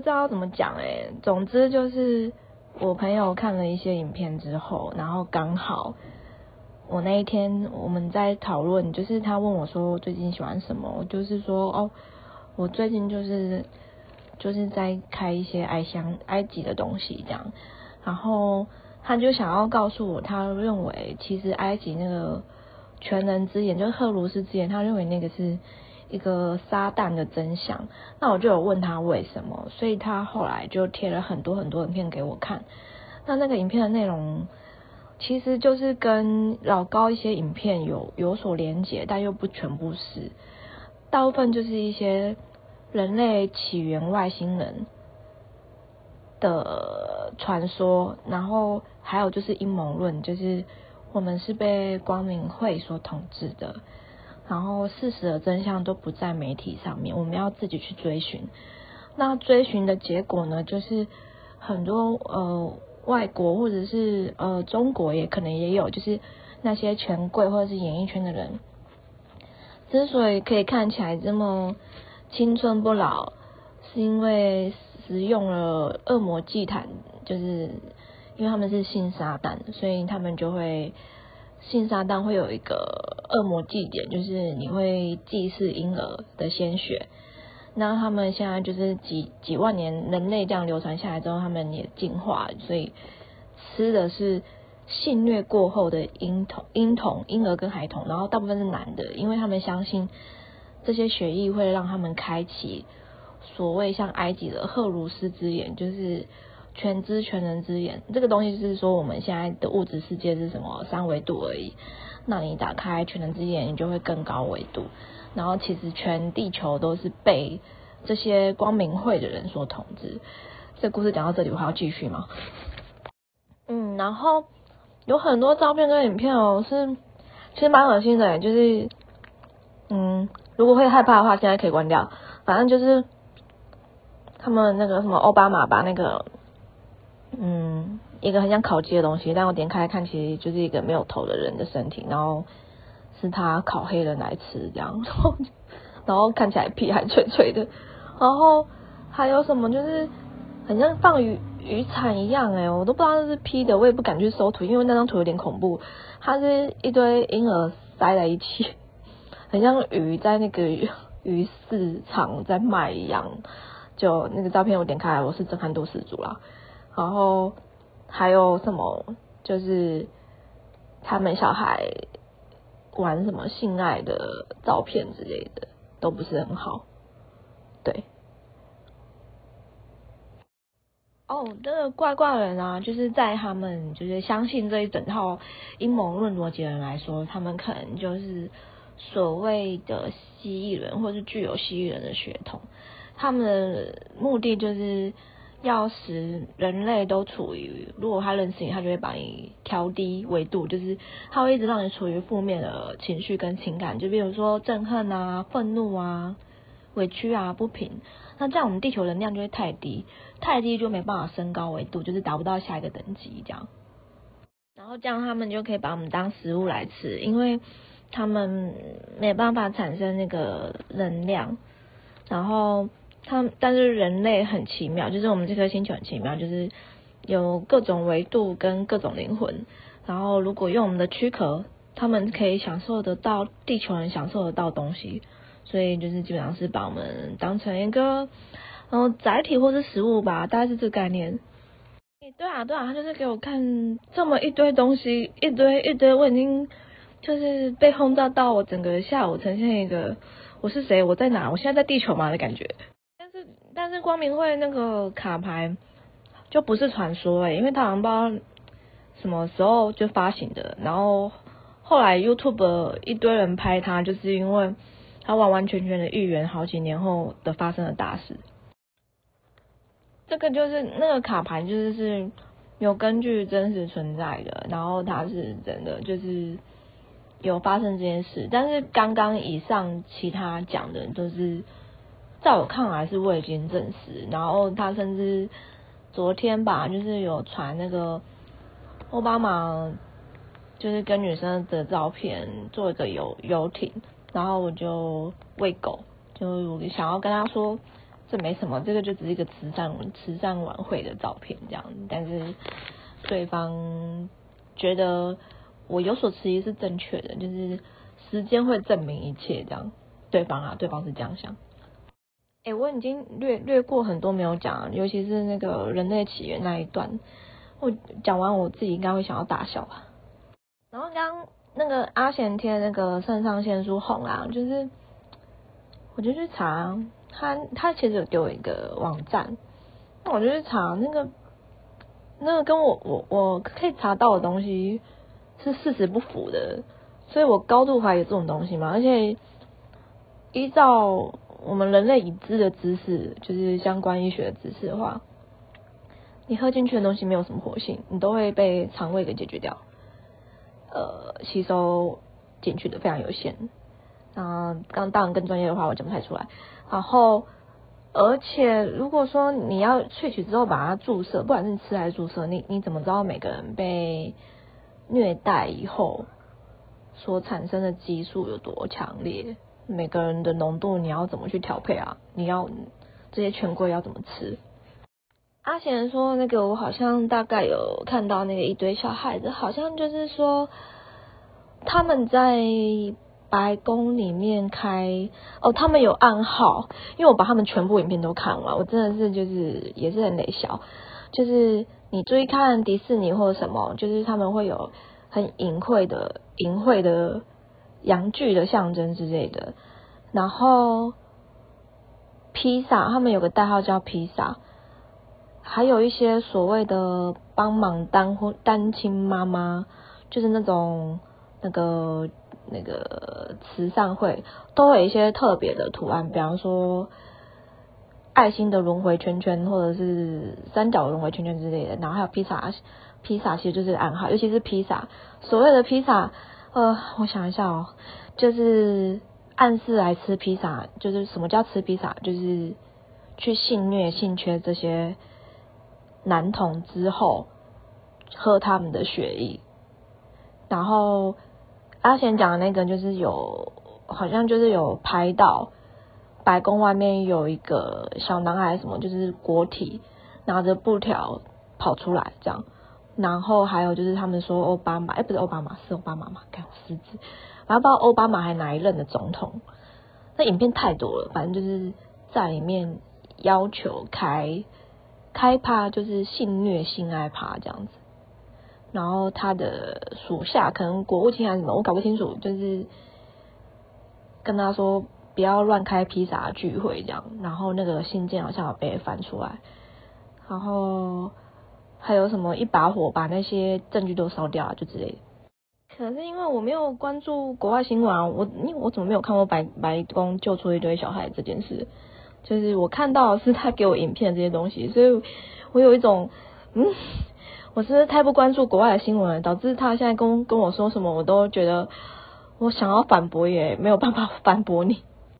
不知道怎么讲哎，总之就是我朋友看了一些影片之后，然后刚好我那一天我们在讨论，就是他问我说最近喜欢什么，我就是说哦，我最近就是就是在开一些埃香埃及的东西这样，然后他就想要告诉我，他认为其实埃及那个全能之眼就是赫鲁斯之眼，他认为那个是。一个撒旦的真相，那我就有问他为什么，所以他后来就贴了很多很多影片给我看。那那个影片的内容其实就是跟老高一些影片有有所连结，但又不全部是，大部分就是一些人类起源外星人的传说，然后还有就是阴谋论，就是我们是被光明会所统治的。然后事实的真相都不在媒体上面，我们要自己去追寻。那追寻的结果呢，就是很多呃外国或者是呃中国也可能也有，就是那些权贵或者是演艺圈的人，之所以可以看起来这么青春不老，是因为使用了恶魔祭坛，就是因为他们是信撒旦，所以他们就会。信撒旦会有一个恶魔祭典，就是你会祭祀婴儿的鲜血。那他们现在就是几几万年人类这样流传下来之后，他们也进化，所以吃的是性虐过后的婴童、婴童、婴儿跟孩童，然后大部分是男的，因为他们相信这些血液会让他们开启所谓像埃及的赫鲁斯之眼，就是。全知全能之眼，这个东西是说我们现在的物质世界是什么三维度而已。那你打开全能之眼，你就会更高维度。然后其实全地球都是被这些光明会的人所统治。这故事讲到这里，我还要继续吗？嗯，然后有很多照片跟影片哦，是其实蛮恶心的，就是嗯，如果会害怕的话，现在可以关掉。反正就是他们那个什么奥巴马把那个。嗯，一个很像烤鸡的东西，但我点开看，其实就是一个没有头的人的身体，然后是他烤黑人来吃这样，然后然后看起来皮还脆脆的，然后还有什么就是很像放鱼鱼产一样哎，我都不知道是 P 的，我也不敢去搜图，因为那张图有点恐怖，它是一堆婴儿塞在一起，很像鱼在那个鱼市场在卖一样，就那个照片我点开，我是震撼度十足啦。然后还有什么？就是他们小孩玩什么性爱的照片之类的，都不是很好。对。哦，这个怪怪人啊，就是在他们就是相信这一整套阴谋论逻辑人来说，他们可能就是所谓的蜥蜴人，或是具有蜥蜴人的血统。他们的目的就是。要使人类都处于，如果他认识你，他就会把你调低维度，就是他会一直让你处于负面的情绪跟情感，就比如说憎恨啊、愤怒啊、委屈啊、不平。那这样我们地球能量就会太低，太低就没办法升高维度，就是达不到下一个等级这样。然后这样他们就可以把我们当食物来吃，因为他们没办法产生那个能量，然后。他但是人类很奇妙，就是我们这颗星球很奇妙，就是有各种维度跟各种灵魂。然后如果用我们的躯壳，他们可以享受得到地球人享受得到东西，所以就是基本上是把我们当成一个然后载体或是食物吧，大概是这个概念。对啊对啊，他就是给我看这么一堆东西，一堆一堆，我已经就是被轰炸到我整个下午呈现一个我是谁，我在哪，我现在在地球吗的感觉。是光明会那个卡牌就不是传说哎，因为他好像不知道什么时候就发行的，然后后来 YouTube 一堆人拍他，就是因为他完完全全的预言好几年后的发生的大事。这个就是那个卡牌，就是是有根据真实存在的，然后它是真的就是有发生这件事。但是刚刚以上其他讲的都是。在我看来是未经证实，然后他甚至昨天吧，就是有传那个奥巴马就是跟女生的照片，做一个游游艇，然后我就喂狗，就我想要跟他说，这没什么，这个就只是一个慈善慈善晚会的照片这样，但是对方觉得我有所迟疑是正确的，就是时间会证明一切这样，对方啊，对方是这样想。哎，我已经略略过很多没有讲，尤其是那个人类起源那一段，我讲完我自己应该会想要大笑吧。然后刚那个阿贤贴那个肾上腺素红啊，就是我就去查，他他其实有给我一个网站，那我就去查那个那个跟我我我可以查到的东西是事实不符的，所以我高度怀疑这种东西嘛，而且依照。我们人类已知的知识，就是相关医学的知识的话，你喝进去的东西没有什么活性，你都会被肠胃给解决掉，呃，吸收进去的非常有限。那刚当然更专业的话，我讲不太出来。然后，而且如果说你要萃取之后把它注射，不管是吃还是注射，你你怎么知道每个人被虐待以后所产生的激素有多强烈？每个人的浓度你要怎么去调配啊？你要这些权贵要怎么吃？阿贤说那个我好像大概有看到那个一堆小孩子，好像就是说他们在白宫里面开哦，他们有暗号，因为我把他们全部影片都看完，我真的是就是也是很累小，就是你注意看迪士尼或者什么，就是他们会有很隐晦的隐晦的。阳具的象征之类的，然后披萨，他们有个代号叫披萨，还有一些所谓的帮忙单婚单亲妈妈，就是那种那个那个慈善会，都有一些特别的图案，比方说爱心的轮回圈圈，或者是三角轮回圈圈之类的，然后还有披萨，披萨其实就是暗号，尤其是披萨，所谓的披萨。呃，我想一下哦，就是暗示来吃披萨，就是什么叫吃披萨？就是去性虐、性缺这些男童之后，喝他们的血液。然后阿贤讲的那个，就是有好像就是有拍到白宫外面有一个小男孩，什么就是国体拿着布条跑出来这样。然后还有就是他们说奥巴马，哎，不是奥巴马，是奥巴马嘛？看我失智，然后不知道奥巴马还哪一任的总统。那影片太多了，反正就是在里面要求开开趴，就是性虐、性爱趴这样子。然后他的属下可能国务卿还是什么，我搞不清楚，就是跟他说不要乱开披萨聚会这样。然后那个信件好像有被翻出来，然后。还有什么一把火把那些证据都烧掉啊，就之类的。可是因为我没有关注国外新闻啊，我因为我怎么没有看过白白宫救出一堆小孩这件事？就是我看到是他给我影片这些东西，所以我有一种嗯，我是太不关注国外的新闻，导致他现在跟跟我说什么，我都觉得我想要反驳也没有办法反驳你。